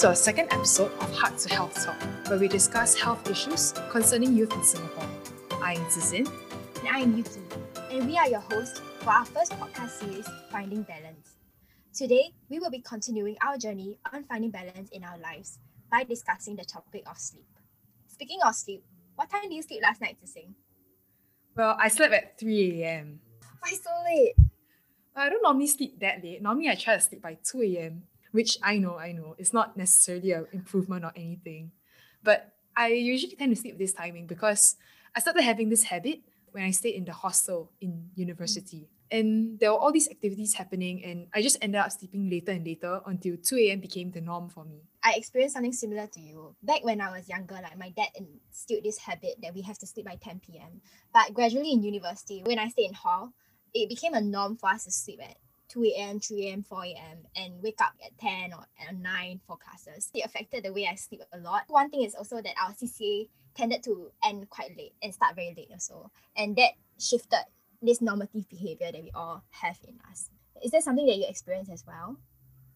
To our second episode of Heart to Health Talk, where we discuss health issues concerning youth in Singapore. I am Zixing. And I am Yuki, and we are your hosts for our first podcast series, Finding Balance. Today, we will be continuing our journey on finding balance in our lives by discussing the topic of sleep. Speaking of sleep, what time did you sleep last night Zixing? Well, I slept at 3 a.m. Why so late? I don't normally sleep that late. Normally, I try to sleep by 2 a.m., which I know, I know, it's not necessarily an improvement or anything. But I usually tend to sleep this timing because I started having this habit when I stayed in the hostel in university. And there were all these activities happening, and I just ended up sleeping later and later until 2 a.m. became the norm for me. I experienced something similar to you. Back when I was younger, like my dad instilled this habit that we have to sleep by 10 p.m. But gradually in university, when I stayed in hall, it became a norm for us to sleep at 2 a.m., 3 a.m., 4 a.m., and wake up at 10 or at 9 for classes. It affected the way I sleep a lot. One thing is also that our CCA tended to end quite late and start very late also. And that shifted this normative behavior that we all have in us. Is that something that you experience as well?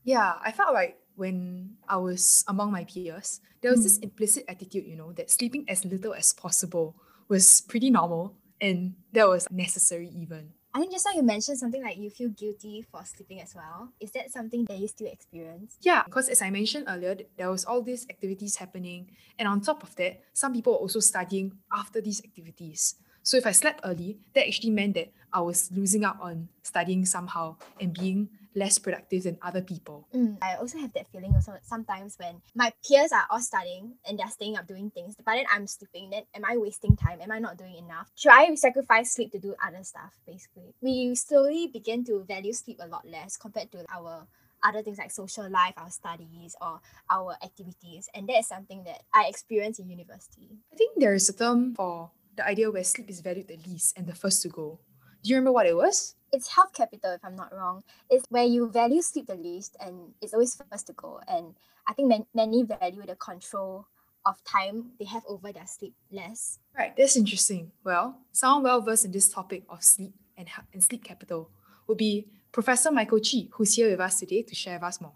Yeah, I felt like when I was among my peers, there was Mm. this implicit attitude, you know, that sleeping as little as possible was pretty normal and that was necessary even. I think just now you mentioned something like you feel guilty for sleeping as well. Is that something that you still experience? Yeah, because as I mentioned earlier, there was all these activities happening, and on top of that, some people were also studying after these activities. So if I slept early, that actually meant that I was losing out on studying somehow and being less productive than other people. Mm, I also have that feeling also sometimes when my peers are all studying and they're staying up doing things, but then I'm sleeping. Then am I wasting time? Am I not doing enough? Should I sacrifice sleep to do other stuff? Basically, we slowly begin to value sleep a lot less compared to our other things like social life, our studies, or our activities, and that is something that I experienced in university. I think there is a term for the idea where sleep is valued the least and the first to go. Do you remember what it was? It's health capital, if I'm not wrong. It's where you value sleep the least, and it's always first to go. And I think man- many value the control of time they have over their sleep less. Right, that's interesting. Well, someone well versed in this topic of sleep and, and sleep capital would be Professor Michael Chee, who's here with us today to share with us more.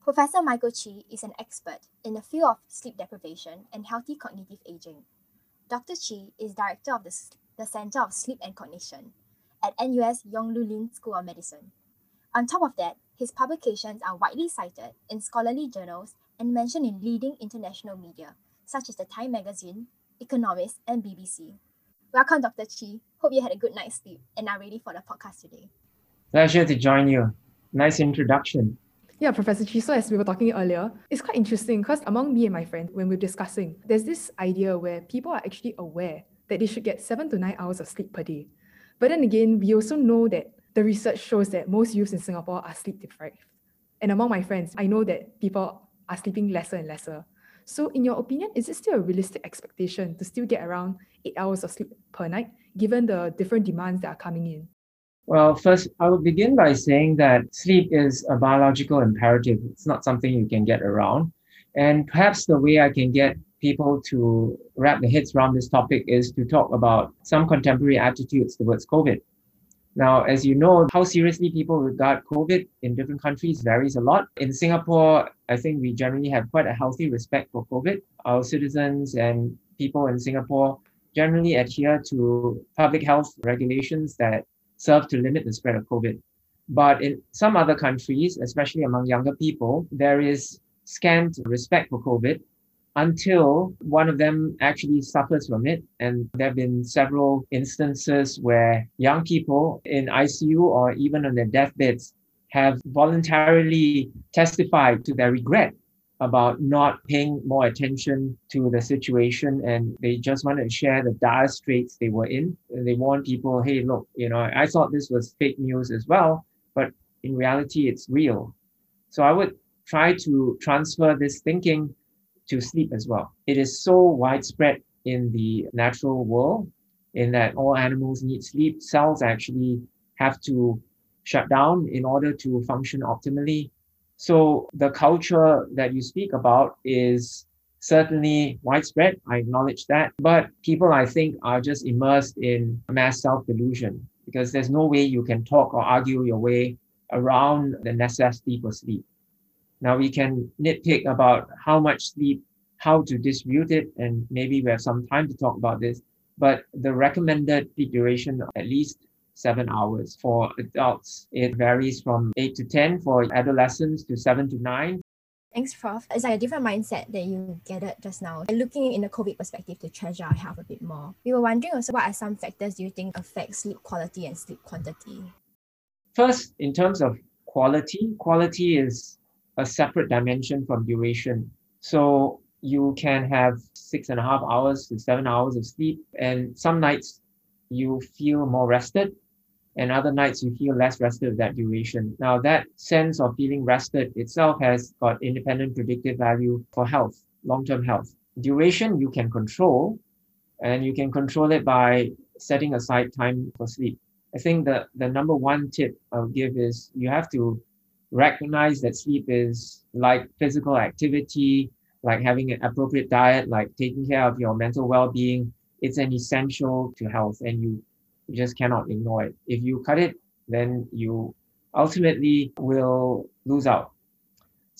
Professor Michael Chee is an expert in the field of sleep deprivation and healthy cognitive aging. Dr. Chee is director of the, the Center of Sleep and Cognition at NUS Yong Loo Lin School of Medicine. On top of that, his publications are widely cited in scholarly journals and mentioned in leading international media, such as the Time Magazine, Economist, and BBC. Welcome, Dr. Chee. Hope you had a good night's sleep and are ready for the podcast today. Pleasure to join you. Nice introduction. Yeah, Professor Chee, so as we were talking earlier, it's quite interesting because among me and my friend, when we're discussing, there's this idea where people are actually aware that they should get seven to nine hours of sleep per day. But then again, we also know that the research shows that most youths in Singapore are sleep deprived. And among my friends, I know that people are sleeping lesser and lesser. So, in your opinion, is it still a realistic expectation to still get around eight hours of sleep per night, given the different demands that are coming in? Well, first, I would begin by saying that sleep is a biological imperative. It's not something you can get around. And perhaps the way I can get people to wrap their heads around this topic is to talk about some contemporary attitudes towards COVID. Now, as you know, how seriously people regard COVID in different countries varies a lot. In Singapore, I think we generally have quite a healthy respect for COVID. Our citizens and people in Singapore generally adhere to public health regulations that serve to limit the spread of COVID. But in some other countries, especially among younger people, there is scant respect for COVID until one of them actually suffers from it. And there have been several instances where young people in ICU or even on their deathbeds have voluntarily testified to their regret about not paying more attention to the situation and they just wanted to share the dire straits they were in. And they warn people, hey, look, you know, I thought this was fake news as well, but in reality, it's real. So I would try to transfer this thinking to sleep as well. It is so widespread in the natural world in that all animals need sleep. Cells actually have to shut down in order to function optimally. So the culture that you speak about is certainly widespread. I acknowledge that. But people, I think, are just immersed in mass self delusion because there's no way you can talk or argue your way around the necessity for sleep. Now we can nitpick about how much sleep, how to distribute it, and maybe we have some time to talk about this. But the recommended sleep duration at least seven hours. For adults, it varies from eight to 10. For adolescents, to seven to nine. Thanks, Prof. It's like a different mindset that you gathered just now. And looking in the COVID perspective to treasure our health a bit more. We were wondering also what are some factors do you think affect sleep quality and sleep quantity? First, in terms of quality, quality is a separate dimension from duration. So you can have six and a half hours to seven hours of sleep, and some nights you feel more rested, and other nights you feel less rested that duration. Now, that sense of feeling rested itself has got independent predictive value for health, long term health. Duration you can control, and you can control it by setting aside time for sleep. I think the, the number one tip I'll give is you have to recognize that sleep is like physical activity, like having an appropriate diet, like taking care of your mental well being. It's an essential to health, and you you just cannot ignore it. If you cut it, then you ultimately will lose out.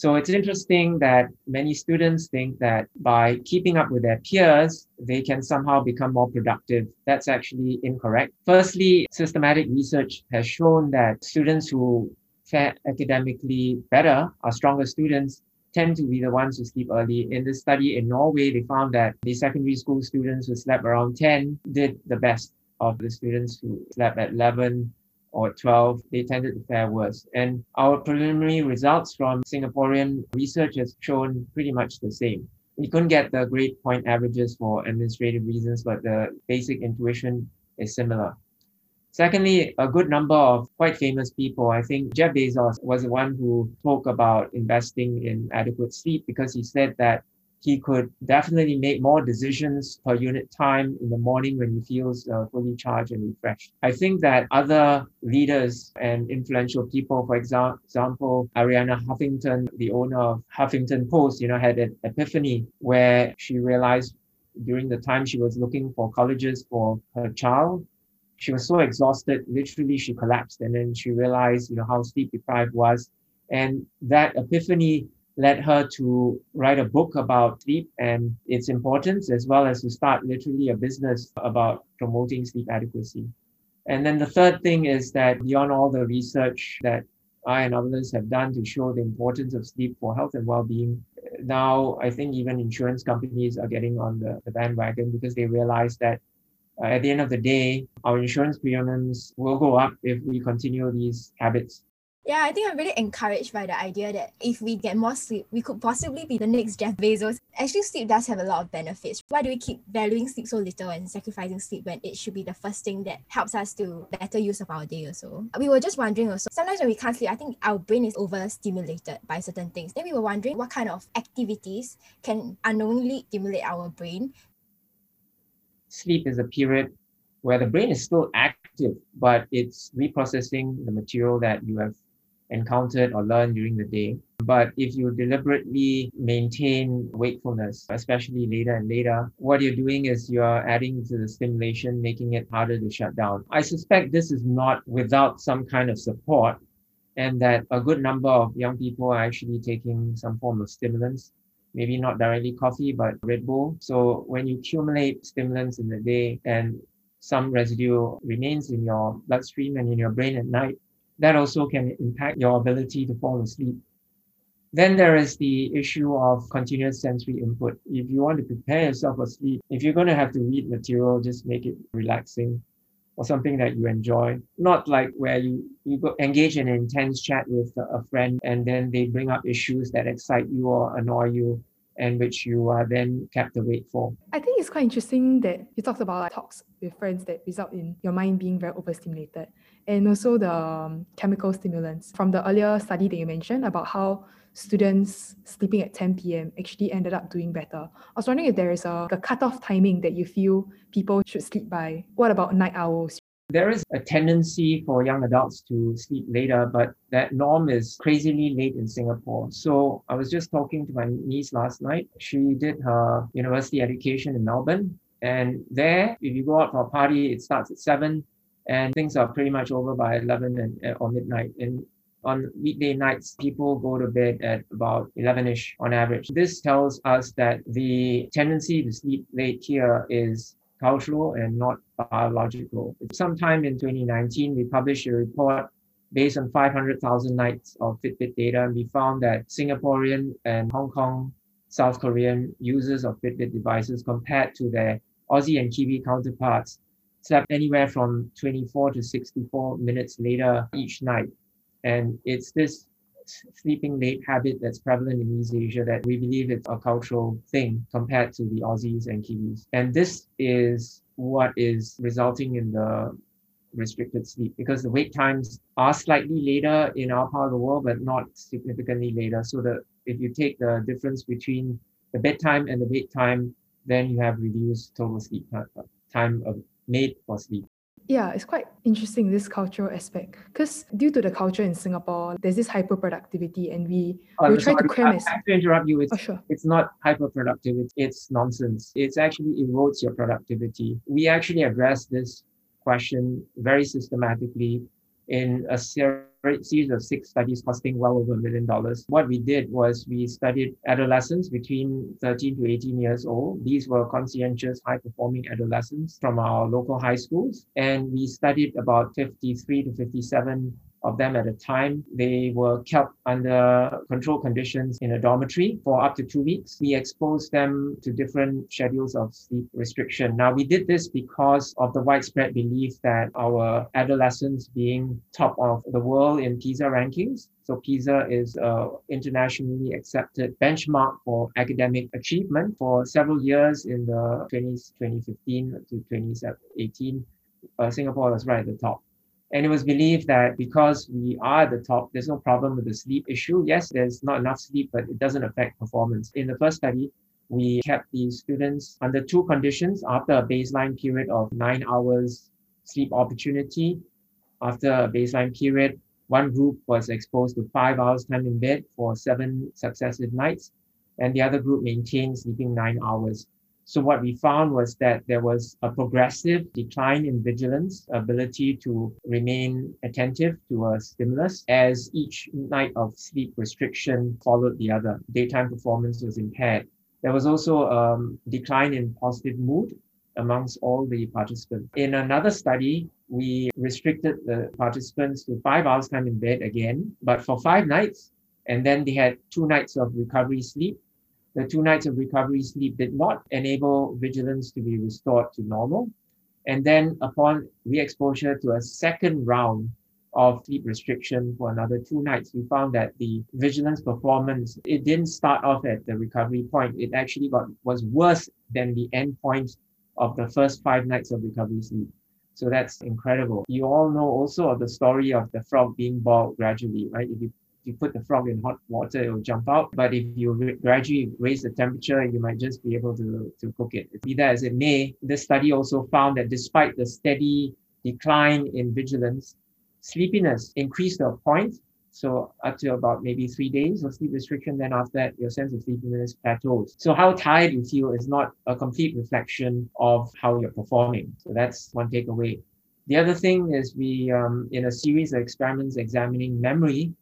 So it's interesting that many students think that by keeping up with their peers, they can somehow become more productive. That's actually incorrect. Firstly, systematic research has shown that students who academically better, are stronger students, tend to be the ones who sleep early. In the study in Norway, they found that the secondary school students who slept around 10 did the best of the students who slept at 11 or 12, they tended to fare worse. And our preliminary results from Singaporean research has shown pretty much the same. We couldn't get the grade point averages for administrative reasons, but the basic intuition is similar. Secondly, a good number of quite famous people, I think Jeff Bezos was the one who spoke about investing in adequate sleep because he said that he could definitely make more decisions per unit time in the morning when he feels uh, fully charged and refreshed. I think that other leaders and influential people, for exa- example, Arianna Huffington, the owner of Huffington Post, you know, had an epiphany where she realized during the time she was looking for colleges for her child, she was so exhausted, literally she collapsed. And then she realized, you know, how sleep deprived was. And that epiphany led her to write a book about sleep and its importance, as well as to start literally a business about promoting sleep adequacy. And then the third thing is that beyond all the research that I and others have done to show the importance of sleep for health and well-being, now I think even insurance companies are getting on the, the bandwagon because they realize that uh, at the end of the day, our insurance premiums will go up if we continue these habits. Yeah, I think I'm really encouraged by the idea that if we get more sleep, we could possibly be the next Jeff Bezos. Actually, sleep does have a lot of benefits. Why do we keep valuing sleep so little and sacrificing sleep when it should be the first thing that helps us to better use of our day also? We were just wondering also, sometimes when we can't sleep, I think our brain is overstimulated by certain things. Then we were wondering what kind of activities can unknowingly stimulate our brain. Sleep is a period where the brain is still active, but it's reprocessing the material that you have encountered or learned during the day. But if you deliberately maintain wakefulness, especially later and later, what you're doing is you're adding to the stimulation, making it harder to shut down. I suspect this is not without some kind of support, and that a good number of young people are actually taking some form of stimulants. Maybe not directly coffee, but Red Bull. So when you accumulate stimulants in the day and some residue remains in your bloodstream and in your brain at night, that also can impact your ability to fall asleep. Then there is the issue of continuous sensory input. If you want to prepare yourself for sleep, if you're going to have to read material, just make it relaxing or something that you enjoy. Not like where you, you go engage in an intense chat with a friend and then they bring up issues that excite you or annoy you and which you are then kept awake for. I think it's quite interesting that you talked about like, talks with friends that result in your mind being very overstimulated and also the um, chemical stimulants. From the earlier study that you mentioned about how students sleeping at 10 p.m. actually ended up doing better. I was wondering if there is a, a cutoff timing that you feel people should sleep by. What about night owls? There is a tendency for young adults to sleep later, but that norm is crazily late in Singapore. So I was just talking to my niece last night. She did her university education in Melbourne. And there, if you go out for a party, it starts at 7 and things are pretty much over by 11 and, or midnight. And on weekday nights, people go to bed at about 11ish on average. This tells us that the tendency to sleep late here is cultural and not biological. Sometime in 2019, we published a report based on 500,000 nights of Fitbit data, and we found that Singaporean and Hong Kong, South Korean users of Fitbit devices compared to their Aussie and Kiwi counterparts slept anywhere from 24 to 64 minutes later each night. And it's this sleeping late habit that's prevalent in East Asia that we believe it's a cultural thing compared to the Aussies and Kiwis. And this is what is resulting in the restricted sleep because the wake times are slightly later in our part of the world, but not significantly later. So that if you take the difference between the bedtime and the wake time, then you have reduced total sleep time made for sleep. Yeah, it's quite interesting this cultural aspect because due to the culture in Singapore, there's this hyperproductivity, and we Oh, we try to cram I as. have to interrupt you. It's Oh sure. it's not hyperproductive. It's, it's nonsense. It's actually erodes your productivity. We actually address this question very systematically in a ser- series of six studies costing well over a million dollars. What we did was we studied adolescents between 13 to 18 years old. These were conscientious, high performing adolescents from our local high schools. And we studied about 53 to 57 of them at a time. They were kept under controlled conditions in a dormitory for up to two weeks. We exposed them to different schedules of sleep restriction. Now, we did this because of the widespread belief that our adolescents being top of the world in PISA rankings. So PISA is an internationally accepted benchmark for academic achievement. For several years in the 20s, 2015 to 2018, uh, Singapore was right at the top. And it was believed that because we are at the top, there's no problem with the sleep issue. Yes, there's not enough sleep, but it doesn't affect performance. In the first study, we kept these students under two conditions after a baseline period of nine hours sleep opportunity. After a baseline period, one group was exposed to five hours time in bed for seven successive nights, and the other group maintained sleeping nine hours. So what we found was that there was a progressive decline in vigilance, ability to remain attentive to a stimulus as each night of sleep restriction followed the other. Daytime performance was impaired. There was also a um, decline in positive mood amongst all the participants. In another study, we restricted the participants to five hours time in bed again, but for five nights, and then they had two nights of recovery sleep the two nights of recovery sleep did not enable vigilance to be restored to normal. And then upon re-exposure to a second round of sleep restriction for another two nights, we found that the vigilance performance, it didn't start off at the recovery point. It actually got was worse than the end point of the first five nights of recovery sleep. So that's incredible. You all know also of the story of the frog being boiled gradually, right? If you you put the frog in hot water, it will jump out. But if you gradually raise the temperature, you might just be able to, to cook it. Be that as it may, this study also found that despite the steady decline in vigilance, sleepiness increased to a point. So up to about maybe three days of sleep restriction, then after that, your sense of sleepiness plateaus. So how tired you feel is not a complete reflection of how you're performing. So that's one takeaway. The other thing is we, um, in a series of experiments examining memory,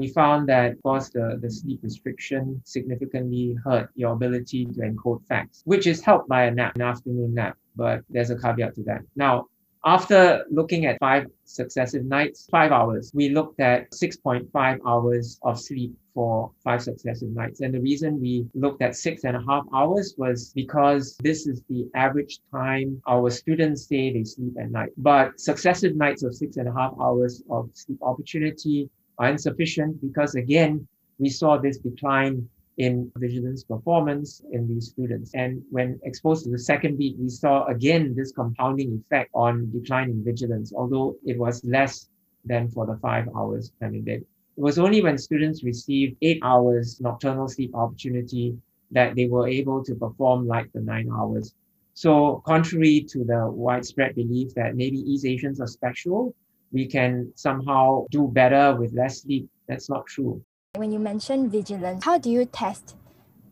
we found that, of course, the, the sleep restriction significantly hurt your ability to encode facts, which is helped by a nap, an afternoon nap. But there's a caveat to that. Now, after looking at five successive nights, five hours, we looked at 6.5 hours of sleep for five successive nights. And the reason we looked at six and a half hours was because this is the average time our students say they sleep at night. But successive nights of six and a half hours of sleep opportunity are insufficient because again, we saw this decline in vigilance performance in these students. And when exposed to the second beat, we saw again this compounding effect on decline in vigilance, although it was less than for the five hours in. It was only when students received eight hours nocturnal sleep opportunity that they were able to perform like the nine hours. So contrary to the widespread belief that maybe East Asians are special, we can somehow do better with less sleep. That's not true. When you mention vigilance, how do you test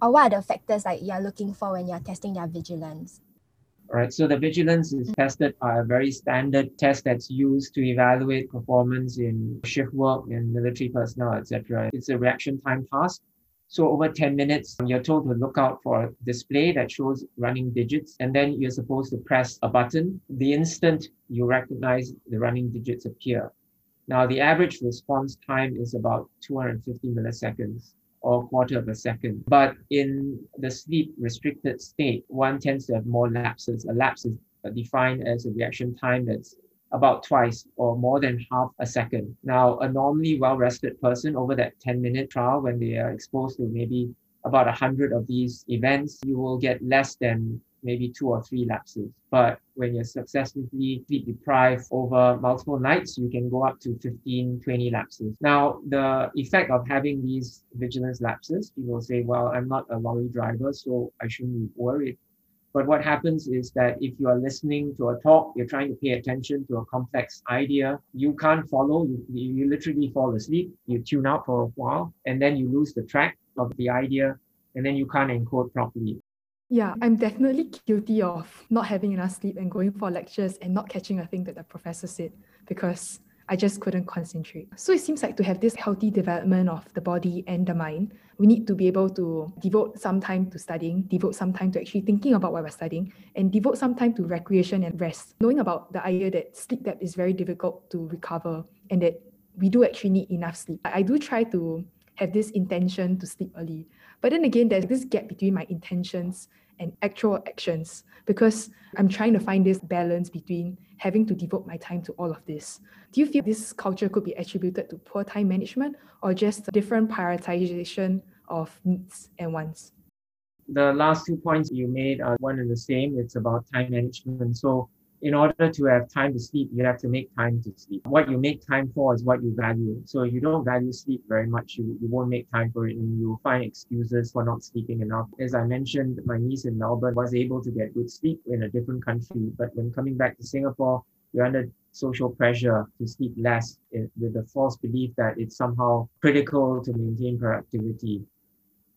or what are the factors like you're looking for when you're testing their vigilance? Right. So the vigilance is tested by a very standard test that's used to evaluate performance in shift work and military personnel, etc. It's a reaction time task. So over 10 minutes, you're told to look out for a display that shows running digits, and then you're supposed to press a button. The instant you recognize the running digits appear. Now, the average response time is about 250 milliseconds or quarter of a second. But in the sleep restricted state, one tends to have more lapses. A lapse is defined as a reaction time that's about twice or more than half a second. Now, a normally well rested person over that 10 minute trial, when they are exposed to maybe about 100 of these events, you will get less than maybe two or three lapses. But when you're successfully sleep deprived over multiple nights, you can go up to 15, 20 lapses. Now, the effect of having these vigilance lapses, people say, well, I'm not a lorry driver, so I shouldn't be worried. But what happens is that if you are listening to a talk, you're trying to pay attention to a complex idea, you can't follow, you, you literally fall asleep, you tune out for a while, and then you lose the track of the idea, and then you can't encode properly. Yeah, I'm definitely guilty of not having enough sleep and going for lectures and not catching a thing that the professor said because I just couldn't concentrate. So it seems like to have this healthy development of the body and the mind, we need to be able to devote some time to studying, devote some time to actually thinking about what we're studying, and devote some time to recreation and rest. Knowing about the idea that sleep debt is very difficult to recover and that we do actually need enough sleep. I do try to have this intention to sleep early. But then again, there's this gap between my intentions and actual actions because I'm trying to find this balance between having to devote my time to all of this. Do you feel this culture could be attributed to poor time management or just different prioritization of needs and wants? The last two points you made are one and the same. It's about time management. So in order to have time to sleep, you have to make time to sleep. What you make time for is what you value. So you don't value sleep very much, you, you won't make time for it and you will find excuses for not sleeping enough. As I mentioned, my niece in Melbourne was able to get good sleep in a different country, but when coming back to Singapore, you're under social pressure to sleep less eh, with the false belief that it's somehow critical to maintain productivity.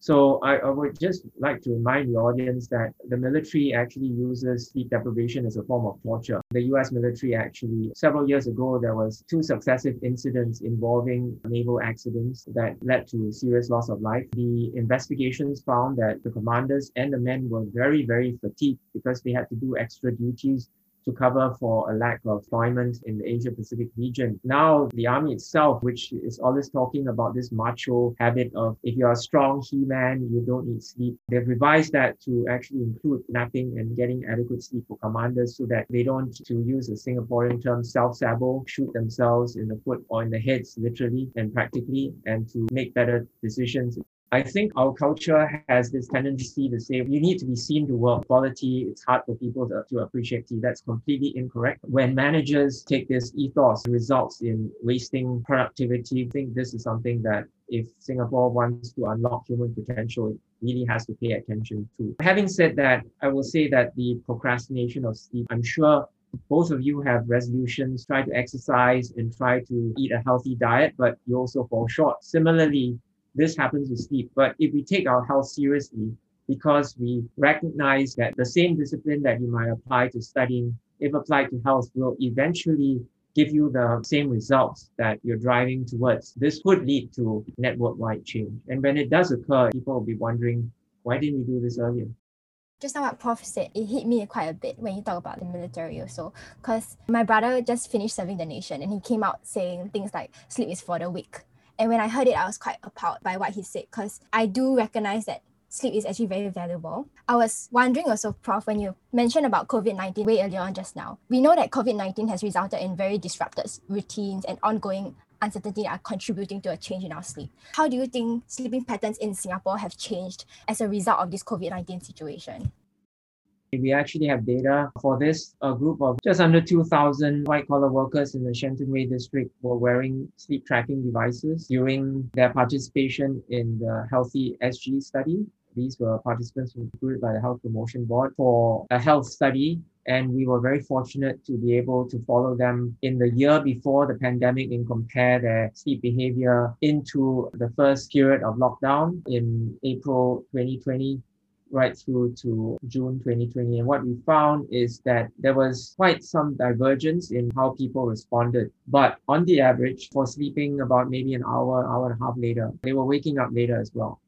So I, I, would just like to remind the audience that the military actually uses sleep deprivation as a form of torture. The US military actually, several years ago, there was two successive incidents involving naval accidents that led to serious loss of life. The investigations found that the commanders and the men were very, very fatigued because they had to do extra duties to cover for a lack of employment in the Asia Pacific region. Now, the army itself, which is always talking about this macho habit of if you're a strong He Man, you don't need sleep, they've revised that to actually include napping and getting adequate sleep for commanders so that they don't, to use a Singaporean term, self sabo, shoot themselves in the foot or in the heads, literally and practically, and to make better decisions I think our culture has this tendency to say you need to be seen to work quality. It's hard for people to, to appreciate tea. That's completely incorrect. When managers take this ethos, results in wasting productivity. I think this is something that if Singapore wants to unlock human potential, it really has to pay attention to. Having said that, I will say that the procrastination of sleep, I'm sure both of you have resolutions, try to exercise and try to eat a healthy diet, but you also fall short. Similarly, this happens with sleep. But if we take our health seriously, because we recognize that the same discipline that you might apply to studying, if applied to health, will eventually give you the same results that you're driving towards. This could lead to network-wide change. And when it does occur, people will be wondering, why didn't we do this earlier? Just now what Prof said, it hit me quite a bit when you talk about the military also. Because my brother just finished serving the nation and he came out saying things like sleep is for the weak. And when I heard it, I was quite appalled by what he said because I do recognize that sleep is actually very valuable. I was wondering also, Prof, when you mentioned about COVID 19 way earlier on just now, we know that COVID 19 has resulted in very disrupted routines and ongoing uncertainty are contributing to a change in our sleep. How do you think sleeping patterns in Singapore have changed as a result of this COVID 19 situation? We actually have data for this. A group of just under 2,000 white collar workers in the Shenton Way district were wearing sleep tracking devices during their participation in the Healthy SG study. These were participants recruited by the Health Promotion Board for a health study. And we were very fortunate to be able to follow them in the year before the pandemic and compare their sleep behavior into the first period of lockdown in April 2020 right through to June 2020. And what we found is that there was quite some divergence in how people responded. But on the average, for sleeping about maybe an hour, hour and a half later, they were waking up later as well.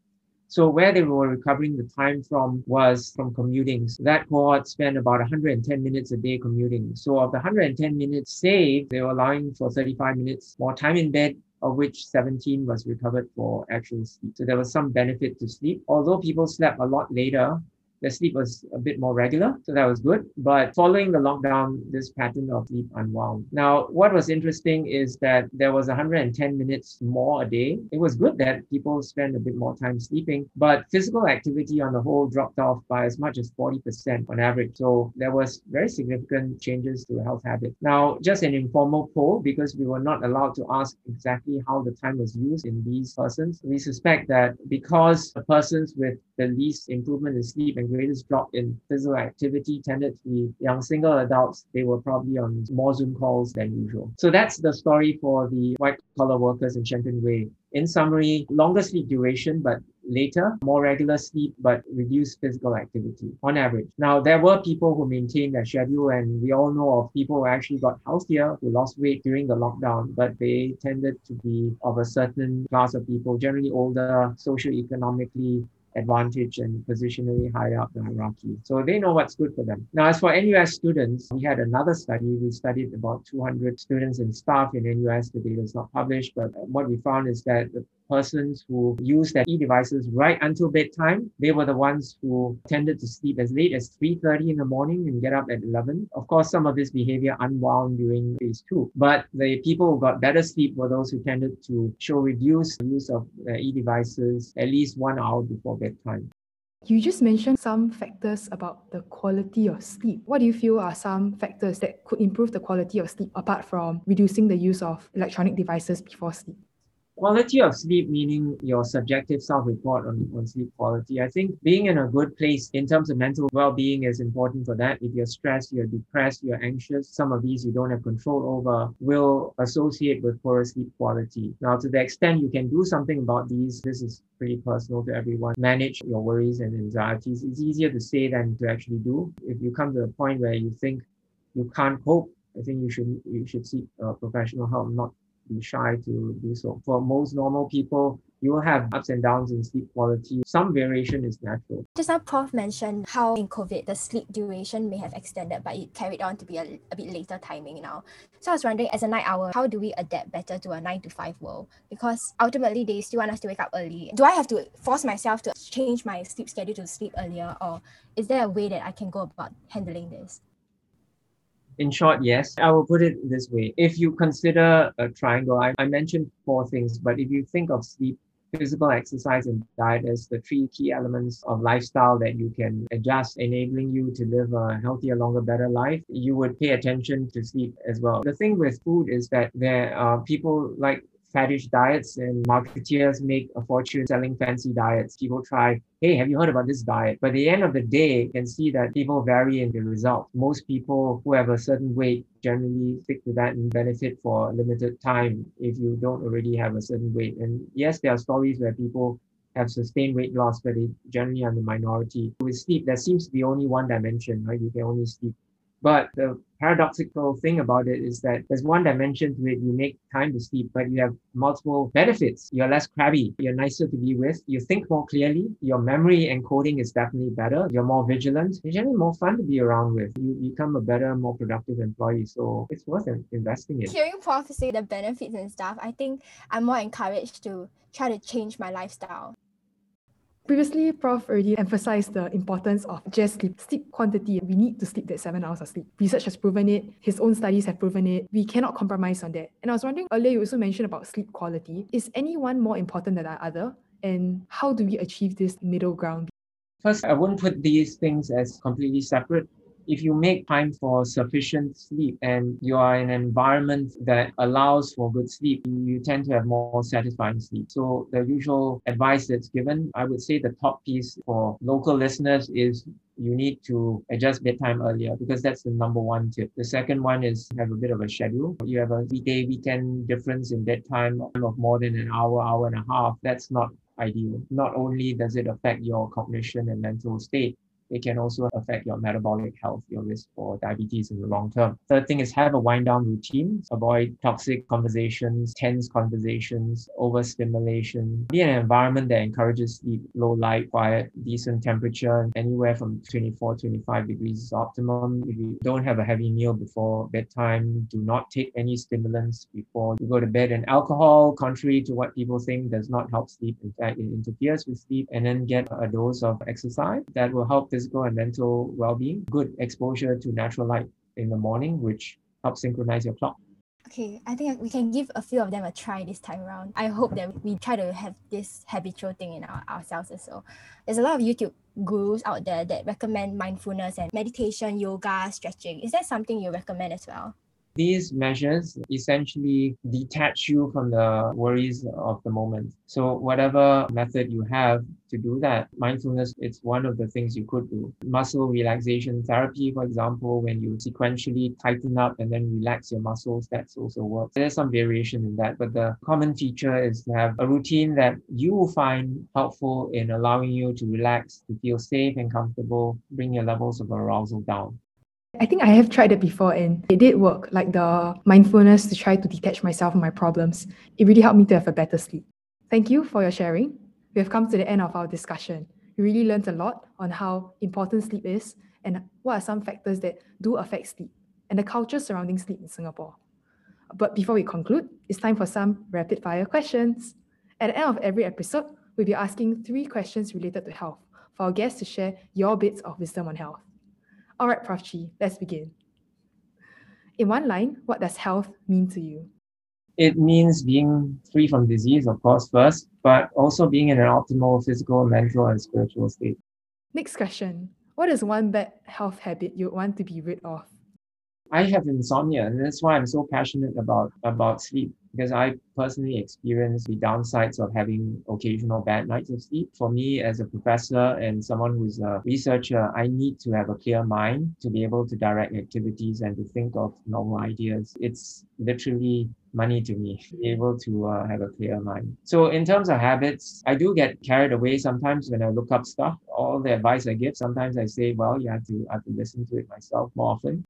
So where they were recovering the time from was from commuting. So that cohort spent about 110 minutes a day commuting. So of the 110 minutes saved, they were allowing for 35 minutes more time in bed of which 17 was recovered for actual sleep. So there was some benefit to sleep. Although people slept a lot later, the sleep was a bit more regular, so that was good. But following the lockdown, this pattern of sleep unwound. Now, what was interesting is that there was 110 minutes more a day. It was good that people spend a bit more time sleeping, but physical activity on the whole dropped off by as much as 40% on average. So there was very significant changes to health habits. Now, just an informal poll because we were not allowed to ask exactly how the time was used in these persons. We suspect that because the persons with the least improvement in sleep and greatest drop in physical activity tended to be young single adults. They were probably on more Zoom calls than usual. So that's the story for the white collar workers in Shenton Way. In summary, longer sleep duration, but later, more regular sleep, but reduced physical activity on average. Now, there were people who maintained their schedule, and we all know of people who actually got healthier, who lost weight during the lockdown, but they tended to be of a certain class of people, generally older, socioeconomically advantage and positionally higher up the hierarchy. So they know what's good for them. Now, as for NUS students, we had another study. We studied about 200 students and staff in NUS. The data is not published, but what we found is that the persons who used their e-devices right until bedtime, they were the ones who tended to sleep as late as 3.30 in the morning and get up at 11. Of course, some of this behavior unwound during phase two, but the people who got better sleep were those who tended to show reduced use of e-devices at least one hour before bedtime. You just mentioned some factors about the quality of sleep. What do you feel are some factors that could improve the quality of sleep apart from reducing the use of electronic devices before sleep? Quality of sleep, meaning your subjective self report on, on sleep quality. I think being in a good place in terms of mental well being is important for that. If you're stressed, you're depressed, you're anxious, some of these you don't have control over will associate with poor sleep quality. Now, to the extent you can do something about these, this is pretty personal to everyone. Manage your worries and anxieties. It's easier to say than to actually do. If you come to a point where you think you can't cope, I think you should you should seek uh, professional help, not be shy to do so. For most normal people, you will have ups and downs in sleep quality. Some variation is natural. Just now, Prof mentioned how in COVID the sleep duration may have extended, but it carried on to be a, a bit later timing now. So I was wondering, as a night owl, how do we adapt better to a nine to five world? Because ultimately, they still want us to wake up early. Do I have to force myself to change my sleep schedule to sleep earlier, or is there a way that I can go about handling this? In short, yes. I will put it this way. If you consider a triangle, I, I mentioned four things, but if you think of sleep, physical exercise, and diet as the three key elements of lifestyle that you can adjust, enabling you to live a healthier, longer, better life, you would pay attention to sleep as well. The thing with food is that there are people like faddish diets and marketeers make a fortune selling fancy diets. People try, hey, have you heard about this diet? But at the end of the day, you can see that people vary in the results. Most people who have a certain weight generally stick to that and benefit for a limited time if you don't already have a certain weight. And yes, there are stories where people have sustained weight loss, but they generally are the minority. With sleep, there seems to be only one dimension, right? You can only sleep but the paradoxical thing about it is that there's one dimension to it. You make time to sleep, but you have multiple benefits. You're less crabby. You're nicer to be with. You think more clearly. Your memory encoding is definitely better. You're more vigilant. You're generally more fun to be around with. You become a better, more productive employee. So it's worth investing in. Hearing Prof say the benefits and stuff, I think I'm more encouraged to try to change my lifestyle. Previously, Prof already emphasized the importance of just sleep, sleep quantity. We need to sleep that seven hours of sleep. Research has proven it. His own studies have proven it. We cannot compromise on that. And I was wondering earlier, you also mentioned about sleep quality. Is any one more important than the other? And how do we achieve this middle ground? First, I wouldn't put these things as completely separate if you make time for sufficient sleep and you are in an environment that allows for good sleep, you tend to have more satisfying sleep. So the usual advice that's given, I would say the top piece for local listeners is you need to adjust bedtime earlier because that's the number one tip. The second one is have a bit of a schedule. You have a weekday, weekend difference in bedtime of more than an hour, hour and a half. That's not ideal. Not only does it affect your cognition and mental state, it can also affect your metabolic health, your risk for diabetes in the long term. Third thing is have a wind down routine. Avoid toxic conversations, tense conversations, overstimulation. Be in an environment that encourages sleep, low light, quiet, decent temperature, anywhere from 24, 25 degrees is optimum. If you don't have a heavy meal before bedtime, do not take any stimulants before you go to bed. And alcohol, contrary to what people think, does not help sleep. In fact, it interferes with sleep. And then get a dose of exercise that will help this physical and mental well-being, good exposure to natural light in the morning, which helps synchronize your clock. Okay, I think we can give a few of them a try this time around. I hope that we try to have this habitual thing in our, ourselves as well. There's a lot of YouTube gurus out there that recommend mindfulness and meditation, yoga, stretching. Is that something you recommend as well? These measures essentially detach you from the worries of the moment. So whatever method you have to do that, mindfulness, it's one of the things you could do. Muscle relaxation therapy, for example, when you sequentially tighten up and then relax your muscles, that's also works. There's some variation in that, but the common feature is to have a routine that you will find helpful in allowing you to relax, to feel safe and comfortable, bring your levels of arousal down. I think I have tried it before and it did work, like the mindfulness to try to detach myself from my problems. It really helped me to have a better sleep. Thank you for your sharing. We have come to the end of our discussion. We really learned a lot on how important sleep is and what are some factors that do affect sleep and the culture surrounding sleep in Singapore. But before we conclude, it's time for some rapid fire questions. At the end of every episode, we'll be asking three questions related to health for our guests to share your bits of wisdom on health. All right, Prof. Chee, let's begin. In one line, what does health mean to you? It means being free from disease, of course, first, but also being in an optimal physical, mental, and spiritual state. Next question. What is one bad health habit you want to be rid of? I have insomnia, and that's why I'm so passionate about about sleep because I personally experience the downsides of having occasional bad nights of sleep. For me, as a professor and someone who's a researcher, I need to have a clear mind to be able to direct activities and to think of novel ideas. It's literally money to me to be able to uh, have a clear mind. So in terms of habits, I do get carried away sometimes when I look up stuff. All the advice I give, sometimes I say, well, you have to I have to listen to it myself more often.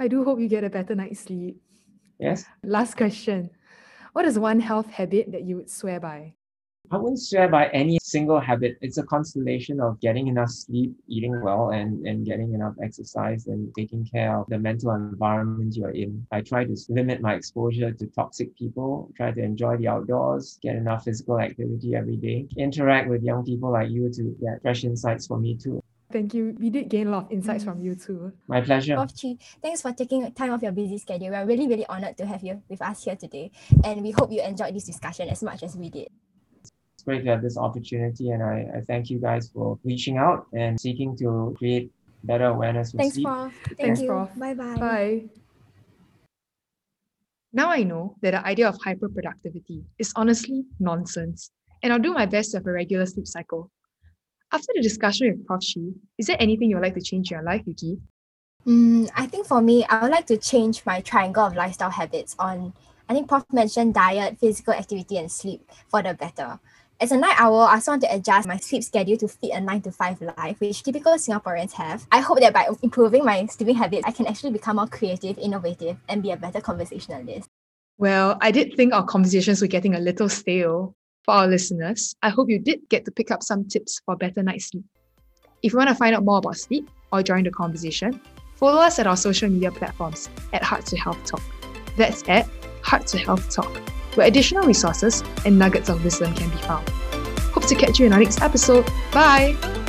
I do hope you get a better night's sleep. Yes. Last question. What is one health habit that you would swear by? I wouldn't swear by any single habit. It's a constellation of getting enough sleep, eating well, and, and getting enough exercise and taking care of the mental environment you're in. I try to limit my exposure to toxic people, try to enjoy the outdoors, get enough physical activity every day, interact with young people like you to get fresh insights for me too. Thank you. We did gain a lot of insights from you too. My pleasure. Prof. Chee, thanks for taking time off your busy schedule. We're really, really honored to have you with us here today. And we hope you enjoyed this discussion as much as we did. It's great to have this opportunity and I, I thank you guys for reaching out and seeking to create better awareness with Thanks, sleep. Prof. Thank Thanks, you. Prof. Bye-bye. Bye. Now I know that the idea of hyperproductivity is honestly nonsense, and I'll do my best to have a regular sleep cycle. After the discussion with Prof. Chee, is there anything you'd like to change in your life, Yuki? Mm, I think for me, I would like to change my triangle of lifestyle habits on, I think Prof mentioned diet, physical activity, and sleep for the better. As a night owl, I also want to adjust my sleep schedule to fit a 9 to 5 life, which typical Singaporeans have. I hope that by improving my sleeping habits, I can actually become more creative, innovative, and be a better conversationalist. Well, I did think our conversations were getting a little stale. For our listeners, I hope you did get to pick up some tips for better night's sleep. If you want to find out more about sleep or join the conversation, follow us at our social media platforms at Heart to Health Talk. That's at Heart to Health Talk, where additional resources and nuggets of wisdom can be found. Hope to catch you in our next episode. Bye!